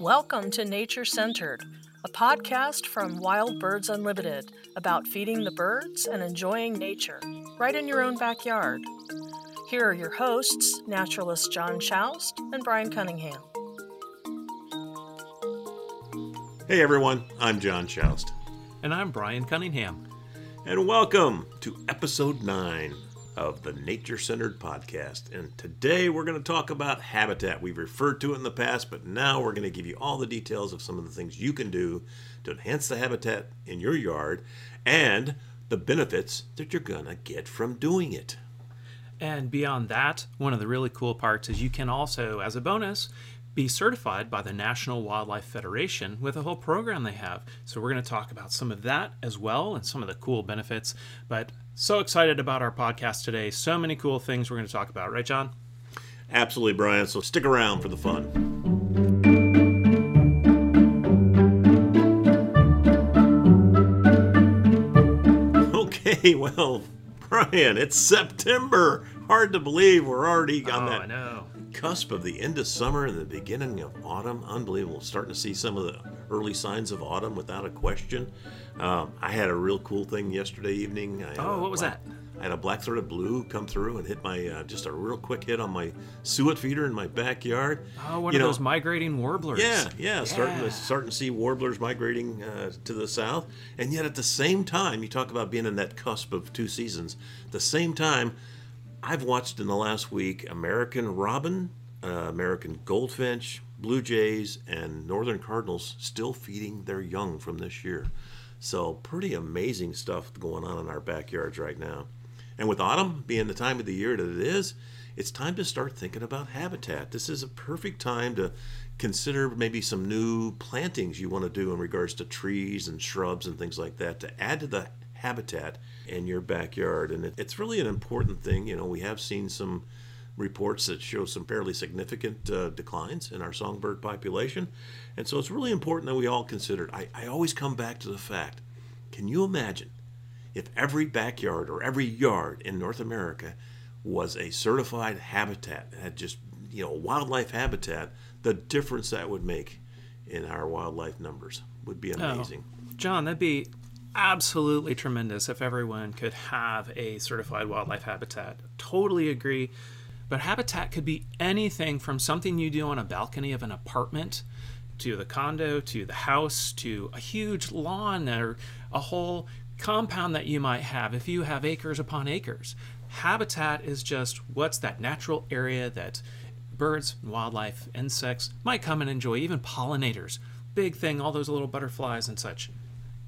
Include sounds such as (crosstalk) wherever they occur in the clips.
Welcome to Nature Centered, a podcast from Wild Birds Unlimited about feeding the birds and enjoying nature right in your own backyard. Here are your hosts, naturalist John Schaust and Brian Cunningham. Hey everyone, I'm John Schaust. And I'm Brian Cunningham. And welcome to episode 9 of the Nature Centered Podcast. And today we're going to talk about habitat. We've referred to it in the past, but now we're going to give you all the details of some of the things you can do to enhance the habitat in your yard and the benefits that you're going to get from doing it. And beyond that, one of the really cool parts is you can also, as a bonus, be certified by the National Wildlife Federation with a whole program they have. So we're going to talk about some of that as well and some of the cool benefits. But so excited about our podcast today. So many cool things we're going to talk about, right, John? Absolutely, Brian. So stick around for the fun. Okay, well, Brian, it's September. Hard to believe we're already on oh, that I know. Cusp of the end of summer and the beginning of autumn. Unbelievable. Starting to see some of the early signs of autumn without a question. Um, I had a real cool thing yesterday evening. I Oh, what was black- that? I had a black throated blue come through and hit my uh, just a real quick hit on my suet feeder in my backyard. Oh, one You of know, those migrating warblers. yeah, yeah, starting to starting to see warblers migrating uh, to the south, and yet at the same time, you talk about being in that cusp of two seasons. At the same time, I've watched in the last week American robin, uh, American goldfinch, blue jays, and northern cardinals still feeding their young from this year. So pretty amazing stuff going on in our backyards right now. And with autumn being the time of the year that it is, it's time to start thinking about habitat. This is a perfect time to consider maybe some new plantings you want to do in regards to trees and shrubs and things like that to add to the habitat in your backyard. And it, it's really an important thing. You know, we have seen some reports that show some fairly significant uh, declines in our songbird population. And so it's really important that we all consider it. I, I always come back to the fact can you imagine if every backyard or every yard in North America was a certified habitat, had just, you know, wildlife habitat, the difference that would make in our wildlife numbers would be amazing. John, that'd be absolutely tremendous if everyone could have a certified wildlife habitat. Totally agree. But habitat could be anything from something you do on a balcony of an apartment to the condo to the house to a huge lawn or a whole compound that you might have if you have acres upon acres. Habitat is just what's that natural area that birds, wildlife, insects might come and enjoy, even pollinators. Big thing, all those little butterflies and such.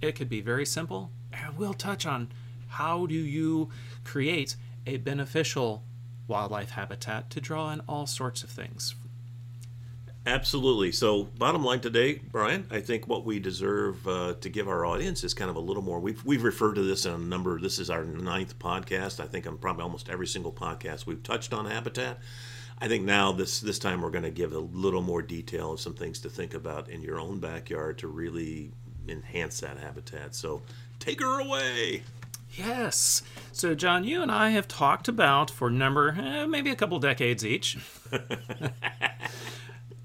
It could be very simple, and we'll touch on how do you create a beneficial wildlife habitat to draw in all sorts of things. Absolutely. So, bottom line today, Brian, I think what we deserve uh, to give our audience is kind of a little more. We've, we've referred to this in a number. This is our ninth podcast. I think on probably almost every single podcast we've touched on habitat. I think now this this time we're going to give a little more detail of some things to think about in your own backyard to really enhance that habitat. So, take her away. Yes. So, John, you and I have talked about for number eh, maybe a couple decades each. (laughs) you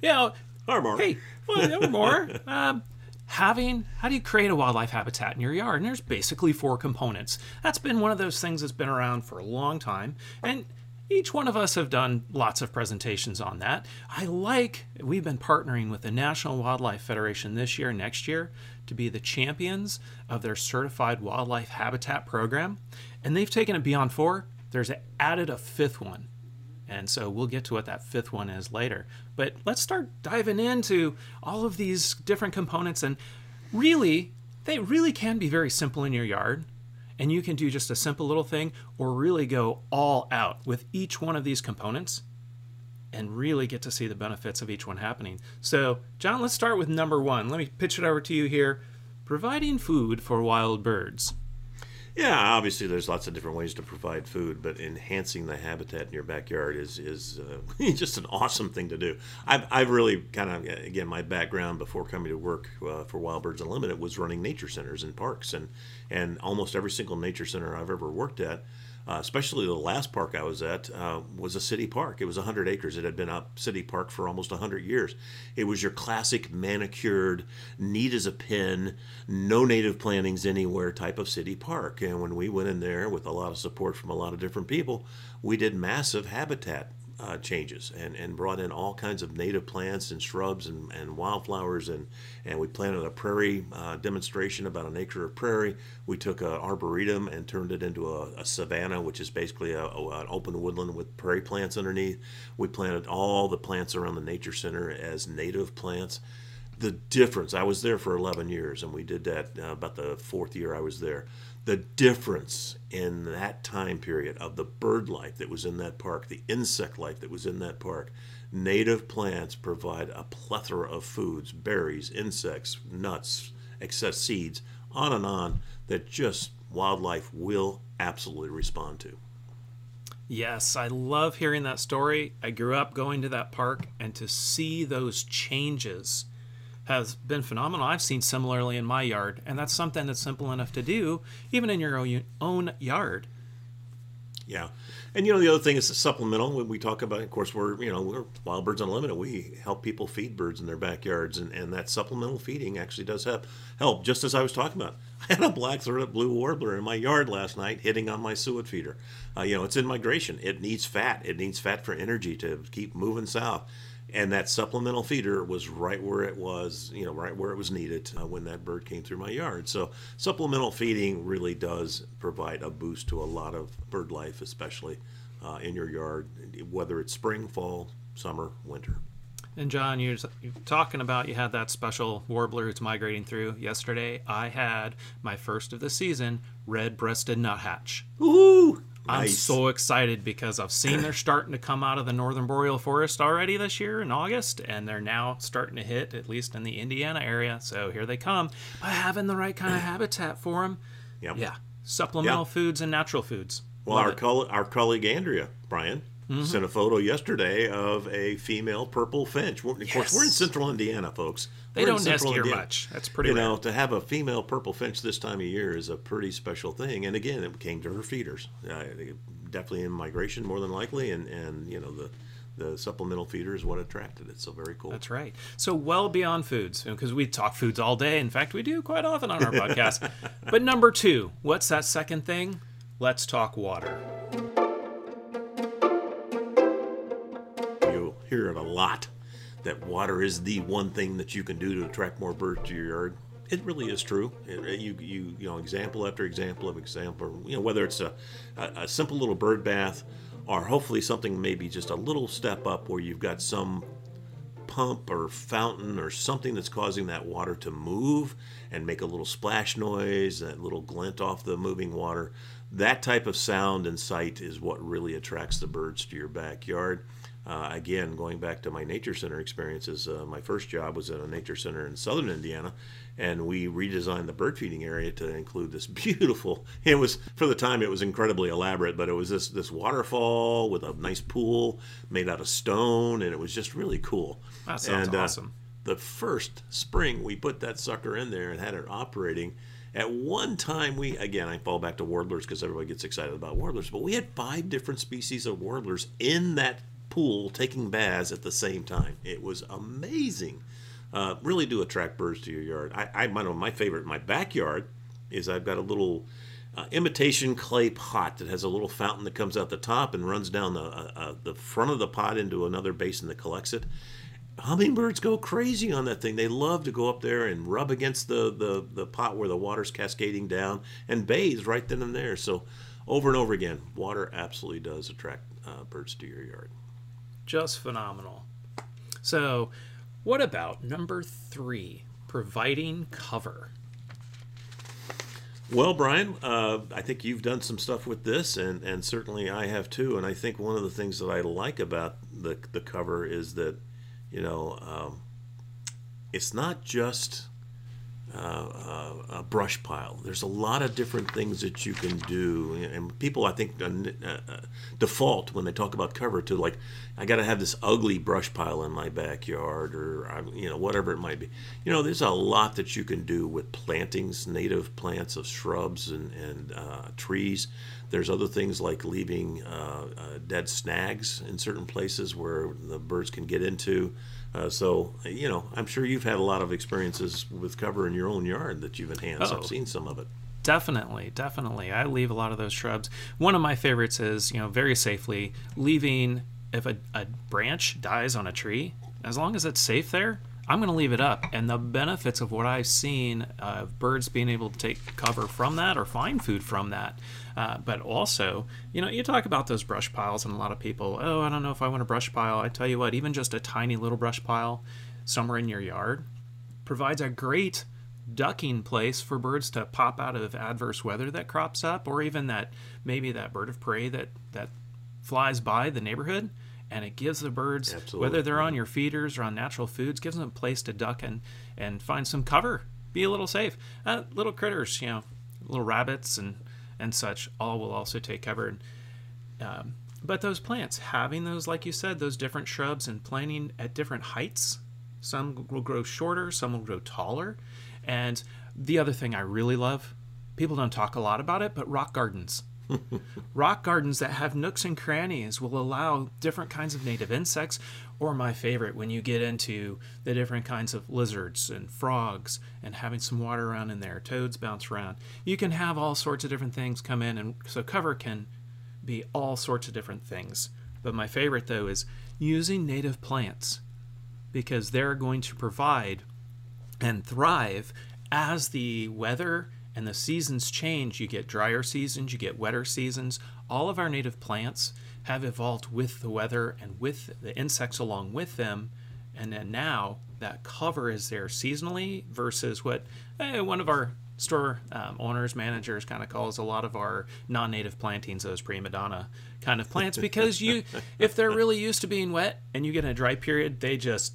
know, Or more. hey, well, or more. Um, having how do you create a wildlife habitat in your yard? And there's basically four components. That's been one of those things that's been around for a long time, and each one of us have done lots of presentations on that. I like we've been partnering with the National Wildlife Federation this year, next year, to be the champions of their certified wildlife habitat program, and they've taken it beyond four. There's added a fifth one. And so we'll get to what that fifth one is later. But let's start diving into all of these different components. And really, they really can be very simple in your yard. And you can do just a simple little thing or really go all out with each one of these components and really get to see the benefits of each one happening. So, John, let's start with number one. Let me pitch it over to you here providing food for wild birds. Yeah, obviously there's lots of different ways to provide food, but enhancing the habitat in your backyard is is uh, (laughs) just an awesome thing to do. I've, I've really kind of again my background before coming to work uh, for Wild Birds Unlimited was running nature centers and parks, and and almost every single nature center I've ever worked at, uh, especially the last park I was at, uh, was a city park. It was 100 acres. It had been a city park for almost 100 years. It was your classic manicured, neat as a pin, no native plantings anywhere type of city park. And when we went in there with a lot of support from a lot of different people, we did massive habitat uh, changes and, and brought in all kinds of native plants and shrubs and, and wildflowers and, and we planted a prairie uh, demonstration about an acre of prairie. We took an arboretum and turned it into a, a savanna, which is basically a, a, an open woodland with prairie plants underneath. We planted all the plants around the nature center as native plants. The difference, I was there for 11 years and we did that uh, about the fourth year I was there the difference in that time period of the bird life that was in that park, the insect life that was in that park. Native plants provide a plethora of foods, berries, insects, nuts, excess seeds, on and on, that just wildlife will absolutely respond to. Yes, I love hearing that story. I grew up going to that park and to see those changes has been phenomenal. I've seen similarly in my yard, and that's something that's simple enough to do, even in your own yard. Yeah, and you know the other thing is supplemental. When we talk about, of course, we're you know we're Wild Birds Unlimited. We help people feed birds in their backyards, and, and that supplemental feeding actually does help. Help, just as I was talking about. (laughs) I had a black-throated blue warbler in my yard last night, hitting on my suet feeder. Uh, you know, it's in migration. It needs fat. It needs fat for energy to keep moving south and that supplemental feeder was right where it was, you know, right where it was needed uh, when that bird came through my yard. So supplemental feeding really does provide a boost to a lot of bird life, especially uh, in your yard, whether it's spring, fall, summer, winter. And John, you're, you're, talking about you had that special warbler who's migrating through. Yesterday, I had my first of the season red-breasted nuthatch. Ooh! I'm so excited because I've seen they're (clears throat) starting to come out of the northern boreal forest already this year in August, and they're now starting to hit at least in the Indiana area. So here they come. By having the right kind of (clears throat) habitat for them, yep. yeah, supplemental yep. foods and natural foods. Well, Love our co- our colleague Andrea Brian mm-hmm. sent a photo yesterday of a female purple finch. Of yes. course, we're in central Indiana, folks. They we're don't nest here Indiana. much. That's pretty. You rare. know, to have a female purple finch this time of year is a pretty special thing. And again, it came to her feeders. Uh, definitely in migration, more than likely, and and you know the the supplemental feeder is what attracted it. So very cool. That's right. So well beyond foods, because you know, we talk foods all day. In fact, we do quite often on our (laughs) podcast. but number two, what's that second thing? Let's talk water. Hear it a lot that water is the one thing that you can do to attract more birds to your yard. It really is true. It, you, you, you know, example after example of example. You know, whether it's a, a, a simple little bird bath, or hopefully something maybe just a little step up where you've got some pump or fountain or something that's causing that water to move and make a little splash noise, that little glint off the moving water. That type of sound and sight is what really attracts the birds to your backyard. Uh, again, going back to my nature center experiences, uh, my first job was at a nature center in southern Indiana, and we redesigned the bird feeding area to include this (laughs) beautiful. It was for the time it was incredibly elaborate, but it was this this waterfall with a nice pool made out of stone, and it was just really cool. That sounds and, uh, awesome. the first spring we put that sucker in there and had it operating. At one time, we again I fall back to warblers because everybody gets excited about warblers, but we had five different species of warblers in that pool taking baths at the same time. It was amazing. Uh, really do attract birds to your yard. I, I my, my favorite, my backyard, is I've got a little uh, imitation clay pot that has a little fountain that comes out the top and runs down the uh, uh the front of the pot into another basin that collects it. Hummingbirds go crazy on that thing. They love to go up there and rub against the, the, the pot where the water's cascading down and bathe right then and there. So, over and over again, water absolutely does attract uh, birds to your yard just phenomenal. So, what about number three, providing cover? Well, Brian, uh, I think you've done some stuff with this, and, and certainly I have too. And I think one of the things that I like about the, the cover is that, you know, um, it's not just uh, a brush pile. There's a lot of different things that you can do, and people I think uh, uh, default when they talk about cover to like, I got to have this ugly brush pile in my backyard, or you know whatever it might be. You know, there's a lot that you can do with plantings, native plants of shrubs and and uh, trees There's other things like leaving uh, uh, dead snags in certain places where the birds can get into. Uh, so, you know, I'm sure you've had a lot of experiences with cover in your own yard that you've enhanced. Oh. I've seen some of it. Definitely, definitely. I leave a lot of those shrubs. One of my favorites is, you know, very safely leaving if a, a branch dies on a tree, as long as it's safe there, I'm going to leave it up. And the benefits of what I've seen of birds being able to take cover from that or find food from that. Uh, but also, you know, you talk about those brush piles, and a lot of people, oh, I don't know if I want a brush pile. I tell you what, even just a tiny little brush pile somewhere in your yard provides a great ducking place for birds to pop out of adverse weather that crops up or even that maybe that bird of prey that that flies by the neighborhood and it gives the birds Absolutely. whether they're on your feeders or on natural foods gives them a place to duck and and find some cover be a little safe. Uh, little critters you know little rabbits and and such all will also take cover. And um, but those plants having those like you said those different shrubs and planting at different heights some will grow shorter some will grow taller. And the other thing i really love people don't talk a lot about it but rock gardens (laughs) rock gardens that have nooks and crannies will allow different kinds of native insects or my favorite when you get into the different kinds of lizards and frogs and having some water around in there toads bounce around. You can have all sorts of different things come in and so cover can be all sorts of different things. But my favorite though is using native plants because they're going to provide and thrive as the weather and the seasons change. You get drier seasons, you get wetter seasons. All of our native plants have evolved with the weather and with the insects along with them. And then now that cover is there seasonally versus what eh, one of our store um, owners, managers kind of calls a lot of our non-native plantings those prima donna kind of plants because you, if they're really used to being wet and you get a dry period, they just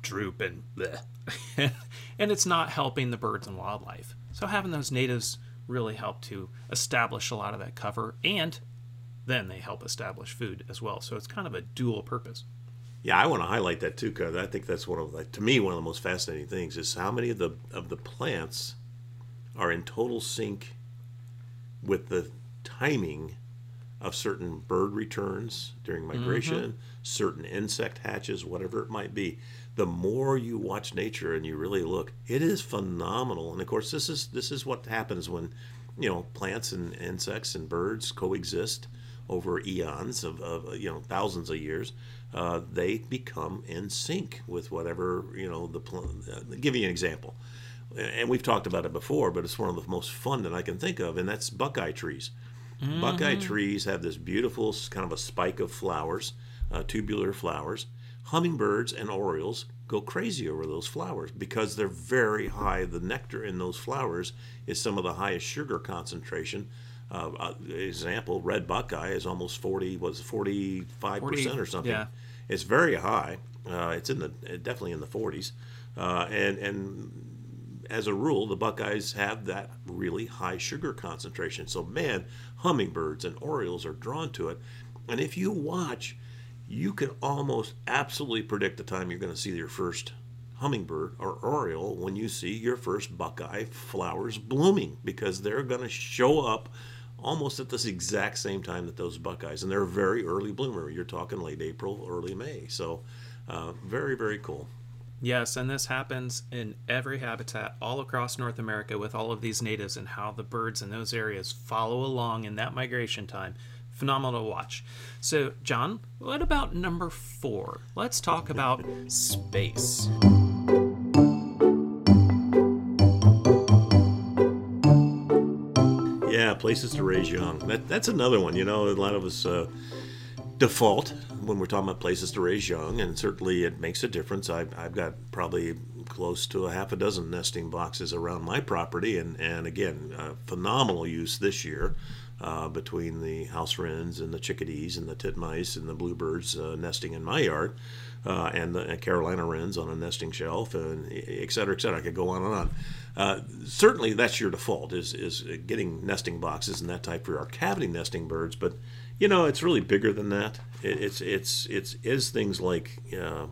droop and (laughs) and it's not helping the birds and wildlife. So having those natives really help to establish a lot of that cover and then they help establish food as well. So it's kind of a dual purpose. Yeah, I want to highlight that too, because I think that's one of, like, to me, one of the most fascinating things is how many of the of the plants are in total sync with the timing of certain bird returns during mm-hmm. migration, certain insect hatches, whatever it might be. The more you watch nature and you really look, it is phenomenal. And of course, this is this is what happens when you know plants and insects and birds coexist over eons of, of you know thousands of years. Uh, they become in sync with whatever you know the. Pl- uh, give you an example and we've talked about it before, but it's one of the most fun that I can think of, and that's buckeye trees. Buckeye trees have this beautiful kind of a spike of flowers, uh, tubular flowers. Hummingbirds and orioles go crazy over those flowers because they're very high. The nectar in those flowers is some of the highest sugar concentration. Uh, uh, example, red buckeye is almost 40, was 45% or something. yeah. It's very high. Uh, it's in the definitely in the 40s, uh, and and as a rule, the Buckeyes have that really high sugar concentration. So, man, hummingbirds and orioles are drawn to it. And if you watch, you can almost absolutely predict the time you're going to see your first hummingbird or oriole when you see your first Buckeye flowers blooming because they're going to show up almost at this exact same time that those Buckeyes. And they're a very early bloomer. You're talking late April, early May. So, uh, very, very cool. Yes, and this happens in every habitat all across North America with all of these natives and how the birds in those areas follow along in that migration time. Phenomenal to watch. So, John, what about number four? Let's talk about space. Yeah, places to raise young. That, that's another one. You know, a lot of us uh, default when we're talking about places to raise young, and certainly it makes a difference. I've, I've got probably close to a half a dozen nesting boxes around my property, and, and again, uh, phenomenal use this year uh, between the house wrens and the chickadees and the titmice and the bluebirds uh, nesting in my yard. Uh, and the Carolina wrens on a nesting shelf, and et cetera, et cetera. I could go on and on. Uh, certainly, that's your default is is getting nesting boxes and that type for our cavity nesting birds. But you know, it's really bigger than that. It, it's it's it's is things like uh,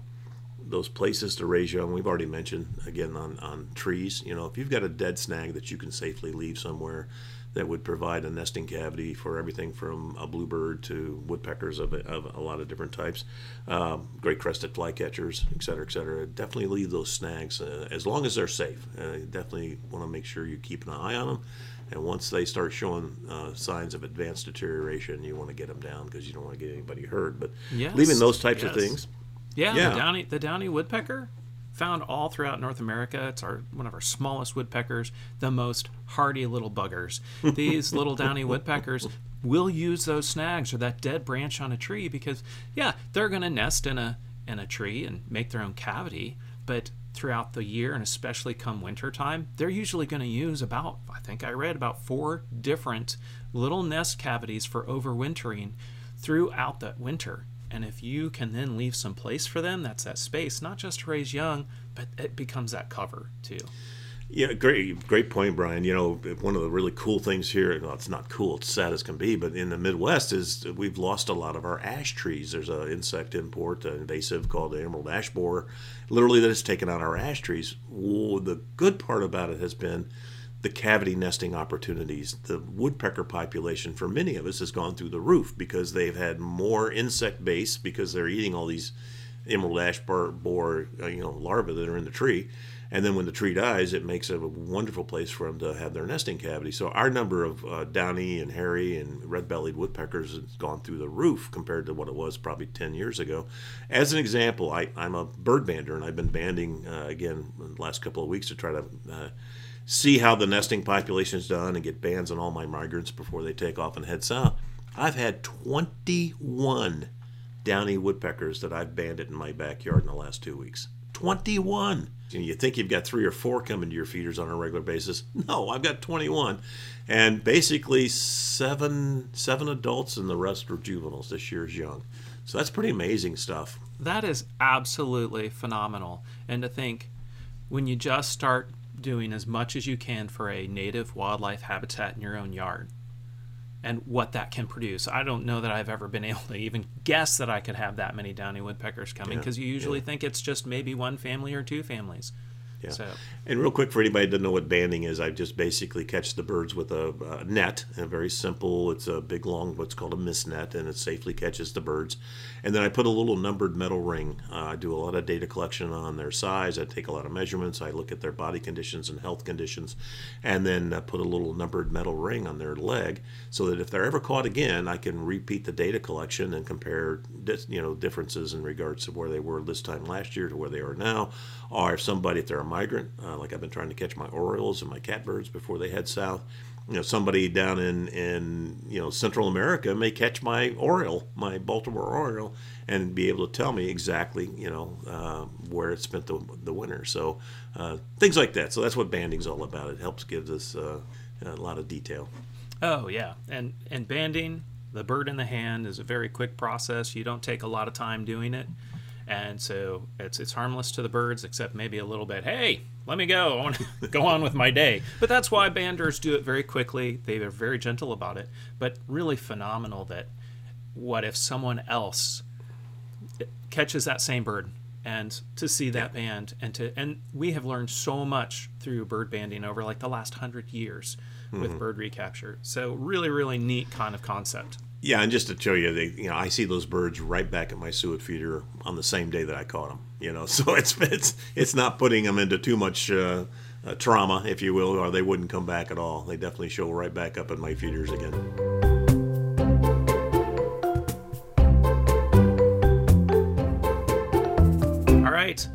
those places to raise young. We've already mentioned again on on trees. You know, if you've got a dead snag that you can safely leave somewhere, that would provide a nesting cavity for everything from a bluebird to woodpeckers of, of a lot of different types, um, great crested flycatchers, et cetera, et cetera. Definitely leave those snags uh, as long as they're safe. Uh, definitely want to make sure you keep an eye on them. And once they start showing uh, signs of advanced deterioration, you want to get them down because you don't want to get anybody hurt. But Yes, leaving those types yes. of things, Yeah, Yeah. the downy the downy woodpecker found all throughout North America. It's our one of our smallest woodpeckers, the most hardy little buggers. (laughs) These little downy woodpeckers will use those snags or that dead branch on a tree because yeah, they're going to nest in a in a tree and make their own cavity, but throughout the year and especially come winter time, they're usually going to use about I think I read about four different little nest cavities for overwintering throughout that winter. And if you can then leave some place for them, that's that space, not just to raise young, but it becomes that cover too. Yeah, great, great point, Brian. You know, one of the really cool things here, well, it's not cool, it's sad as can be, but in the Midwest is we've lost a lot of our ash trees. There's an insect import, an invasive called the emerald ash borer, literally that has taken out our ash trees. The good part about it has been the cavity nesting opportunities. The woodpecker population for many of us has gone through the roof because they've had more insect base because they're eating all these emerald ash borer, uh, you know, larvae that are in the tree. And then when the tree dies, it makes a wonderful place for them to have their nesting cavity. So our number of uh, downy and hairy and red-bellied woodpeckers has gone through the roof compared to what it was probably 10 years ago. As an example, I, I'm a bird bander, and I've been banding uh, again the last couple of weeks to try to uh, see how the nesting population's done and get bands on all my migrants before they take off and head south. I've had 21 downy woodpeckers that I've banded in my backyard in the last two weeks. 21. And you think you've got three or four coming to your feeders on a regular basis. No, I've got 21. And basically seven seven adults and the rest are juveniles. This year's young. So that's pretty amazing stuff. That is absolutely phenomenal. And to think when you just start doing as much as you can for a native wildlife habitat in your own yard and what that can produce. I don't know that I've ever been (laughs) able to even guess that I could have that many downy woodpeckers coming Yeah, because you usually yeah. think it's just maybe one family or two families. Yeah. So And real quick for anybody that doesn't know what banding is, I just basically catch the birds with a, a net, and very simple. It's a big, long, what's called a mist net, and it safely catches the birds. And then I put a little numbered metal ring. Uh, I do a lot of data collection on their size. I take a lot of measurements. I look at their body conditions and health conditions, and then uh, put a little numbered metal ring on their leg, so that if they're ever caught again, I can repeat the data collection and compare, you know, differences in regards to where they were this time last year to where they are now, or if somebody, if they're a migrant, uh, like I've been trying to catch my orioles and my catbirds before they head south. You know, somebody down in in you know Central America may catch my oriole, my Baltimore oriole, and be able to tell me exactly you know uh, where it spent the, the winter. So uh, things like that. So that's what banding's all about. It helps give us uh, a lot of detail. Oh yeah, and and banding the bird in the hand is a very quick process. You don't take a lot of time doing it, and so it's it's harmless to the birds, except maybe a little bit. Hey, let me go. I want to (laughs) go on with my day. But that's why banders do it very quickly. They are very gentle about it, but really phenomenal. That what if someone else catches that same bird and to see that band and to and we have learned so much through bird banding over like the last hundred years with mm-hmm. bird recapture so really really neat kind of concept Yeah, and just to show you, they, you know, I see those birds right back at my suet feeder on the same day that I caught them. You know, (laughs) so it's it's it's not putting them into too much uh, uh, trauma, if you will, or they wouldn't come back at all. They definitely show right back up at my feeders again. all right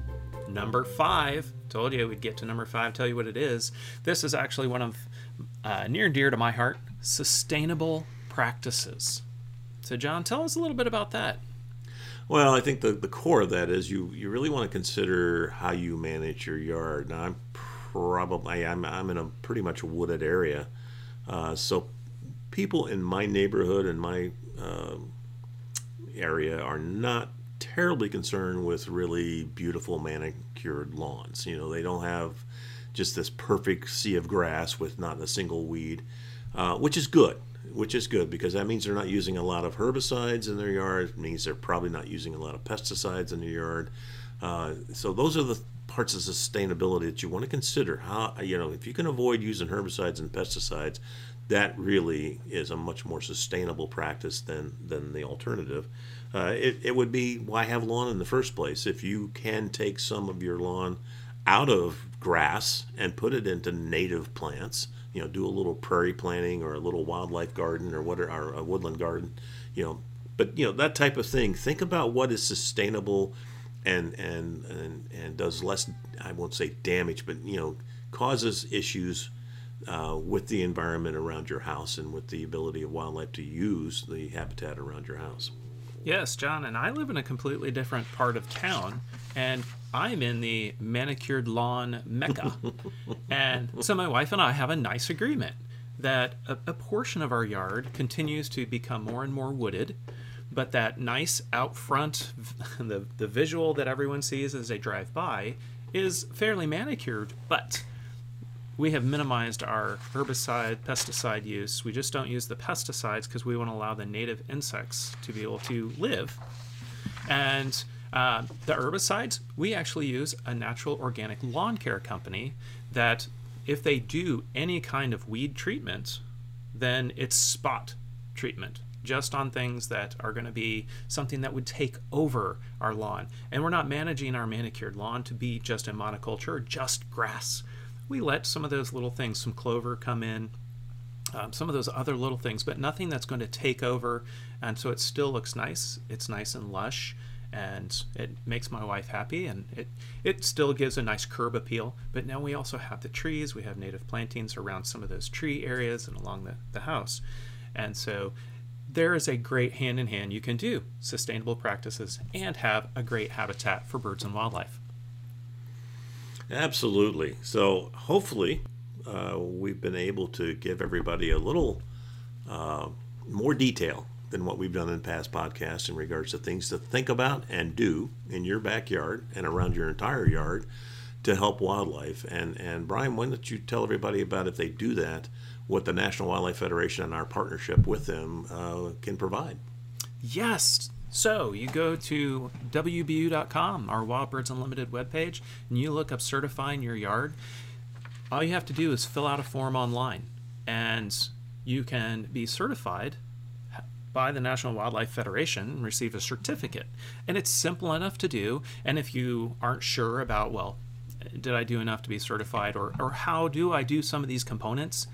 number five told you we'd get to number five tell you what it is this is actually one of uh, near and dear to my heart sustainable practices so john tell us a little bit about that Well, I think the, the core of that is you, you really want to consider how you manage your yard. Now, I'm probably I'm, I'm in a pretty much wooded area, uh, so people in my neighborhood and my uh, area are not terribly concerned with really beautiful manicured lawns. You know, they don't have just this perfect sea of grass with not a single weed, uh, which is good. Which is good because that means they're not using a lot of herbicides in their yard. It means they're probably not using a lot of pesticides in their yard. Uh, so those are the parts of sustainability that you want to consider. How you know if you can avoid using herbicides and pesticides, that really is a much more sustainable practice than than the alternative. Uh, it, it would be why have lawn in the first place if you can take some of your lawn out of grass and put it into native plants you know do a little prairie planting or a little wildlife garden or what or a woodland garden you know. But you know that type of thing think about what is sustainable and and and, and does less i won't say damage but you know causes issues uh, with the environment around your house and with the ability of wildlife to use the habitat around your house Yes, John, and I live in a completely different part of town, and I'm in the manicured lawn mecca. (laughs) and so my wife and I have a nice agreement that a, a, portion of our yard continues to become more and more wooded, but that nice out front, (laughs) the, the visual that everyone sees as they drive by, is fairly manicured, but we have minimized our herbicide pesticide use. We just don't use the pesticides because we want to allow the native insects to be able to live. And uh, the herbicides, we actually use a natural organic lawn care company that, if they do any kind of weed treatment, then it's spot treatment just on things that are going to be something that would take over our lawn. And we're not managing our manicured lawn to be just a monoculture just grass we let some of those little things, some clover come in, um, some of those other little things, but nothing that's going to take over. And so it still looks nice. It's nice and lush, and it makes my wife happy, and it it still gives a nice curb appeal. But now we also have the trees. We have native plantings around some of those tree areas and along the, the house, and so there is a great hand in hand you can do sustainable practices and have a great habitat for birds and wildlife. Absolutely. So hopefully, uh, we've been able to give everybody a little uh, more detail than what we've done in past podcasts in regards to things to think about and do in your backyard and around your entire yard to help wildlife. And and Brian, why don't you tell everybody about if they do that, what the National Wildlife Federation and our partnership with them uh, can provide? Yes. So you go to WBU.com, our Wild Birds Unlimited webpage, and you look up certifying your yard. All you have to do is fill out a form online, and you can be certified by the National Wildlife Federation and receive a certificate. And it's simple enough to do. And if you aren't sure about, well, did I do enough to be certified, or, or how do I do some of these components?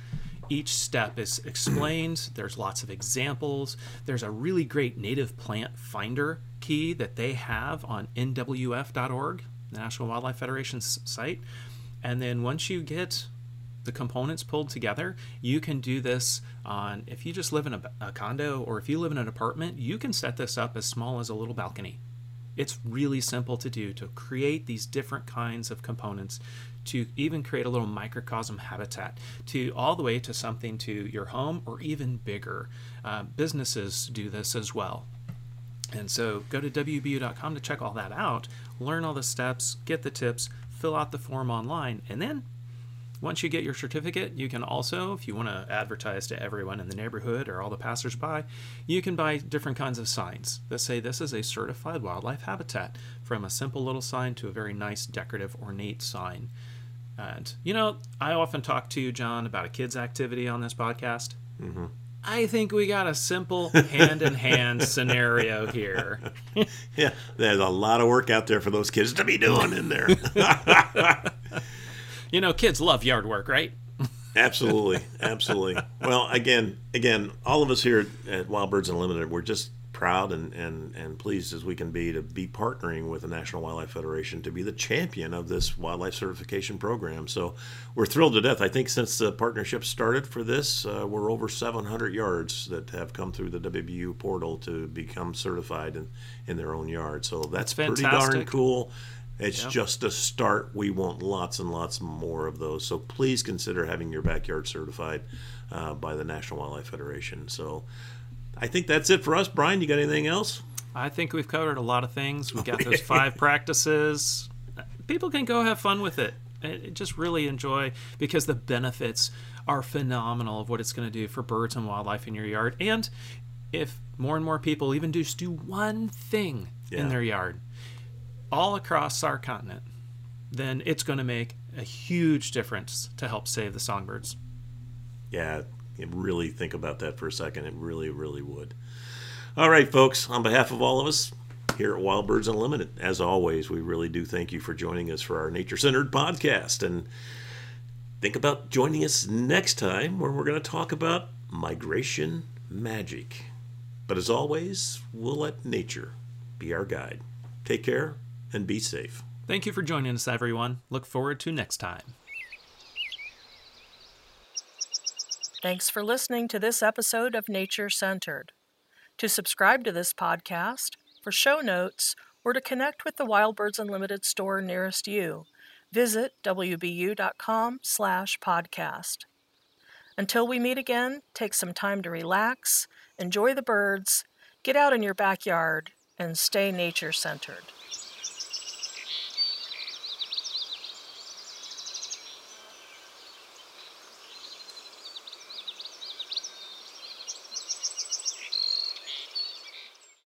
Each step is explained. There's lots of examples. There's a really great native plant finder key that they have on nwf.org, the National Wildlife Federation's site. And then once you get the components pulled together, you can do this on, if you just live in a, a, condo or if you live in an apartment, you can set this up as small as a little balcony. It's really simple to do to create these different kinds of components to even create a little microcosm habitat, to all the way to something to your home or even bigger. Uh, businesses do this as well. And so go to WBU.com to check all that out, learn all the steps, get the tips, fill out the form online, and then once you get your certificate, you can also, if you want to advertise to everyone in the neighborhood or all the passersby, you can buy different kinds of signs that say this is a certified wildlife habitat, from a simple little sign to a very nice, decorative, ornate sign. And, you know, I often talk to you, John, about a kid's activity on this podcast. Mm-hmm. I think we got a simple hand in hand scenario here. yeah, there's a lot of work out there for those kids to be doing in there. (laughs) (laughs) you know, kids love yard work, right? absolutely, absolutely. Well, again, again, all of us here at Wild Birds Unlimited, we're just proud and, and, and pleased as we can be to be partnering with the National Wildlife Federation to be the champion of this wildlife certification program. So we're thrilled to death. I think since the partnership started for this, uh, we're over 700 yards that have come through the WBU portal to become certified in, in their own yard. So that's, that's pretty darn cool. It's yep. just a start. We want lots and lots more of those. So please consider having your backyard certified uh, by the National Wildlife Federation. So I think that's it for us. Brian, you got anything else? I think we've covered a lot of things. We've got those (laughs) five practices. People can go have fun with it. and Just really enjoy because the benefits are phenomenal of what it's going to do for birds and wildlife in your yard. And if more and more people even just do one thing yeah. in their yard, all across our continent, then it's going to make a huge difference to help save the songbirds. Yeah, really think about that for a second. It really, really would. All right, folks, on behalf of all of us here at Wild Birds Unlimited, as always, we really do thank you for joining us for our nature centered podcast. And think about joining us next time where we're going to talk about migration magic. But as always, we'll let nature be our guide. Take care and be safe. Thank you for joining us, everyone. Look forward to next time. Thanks for listening to this episode of Nature Centered. To subscribe to this podcast, for show notes, or to connect with the Wild Birds Unlimited store nearest you, visit wbu.com slash podcast. Until we meet again, take some time to relax, enjoy the birds, get out in your backyard, and stay nature centered.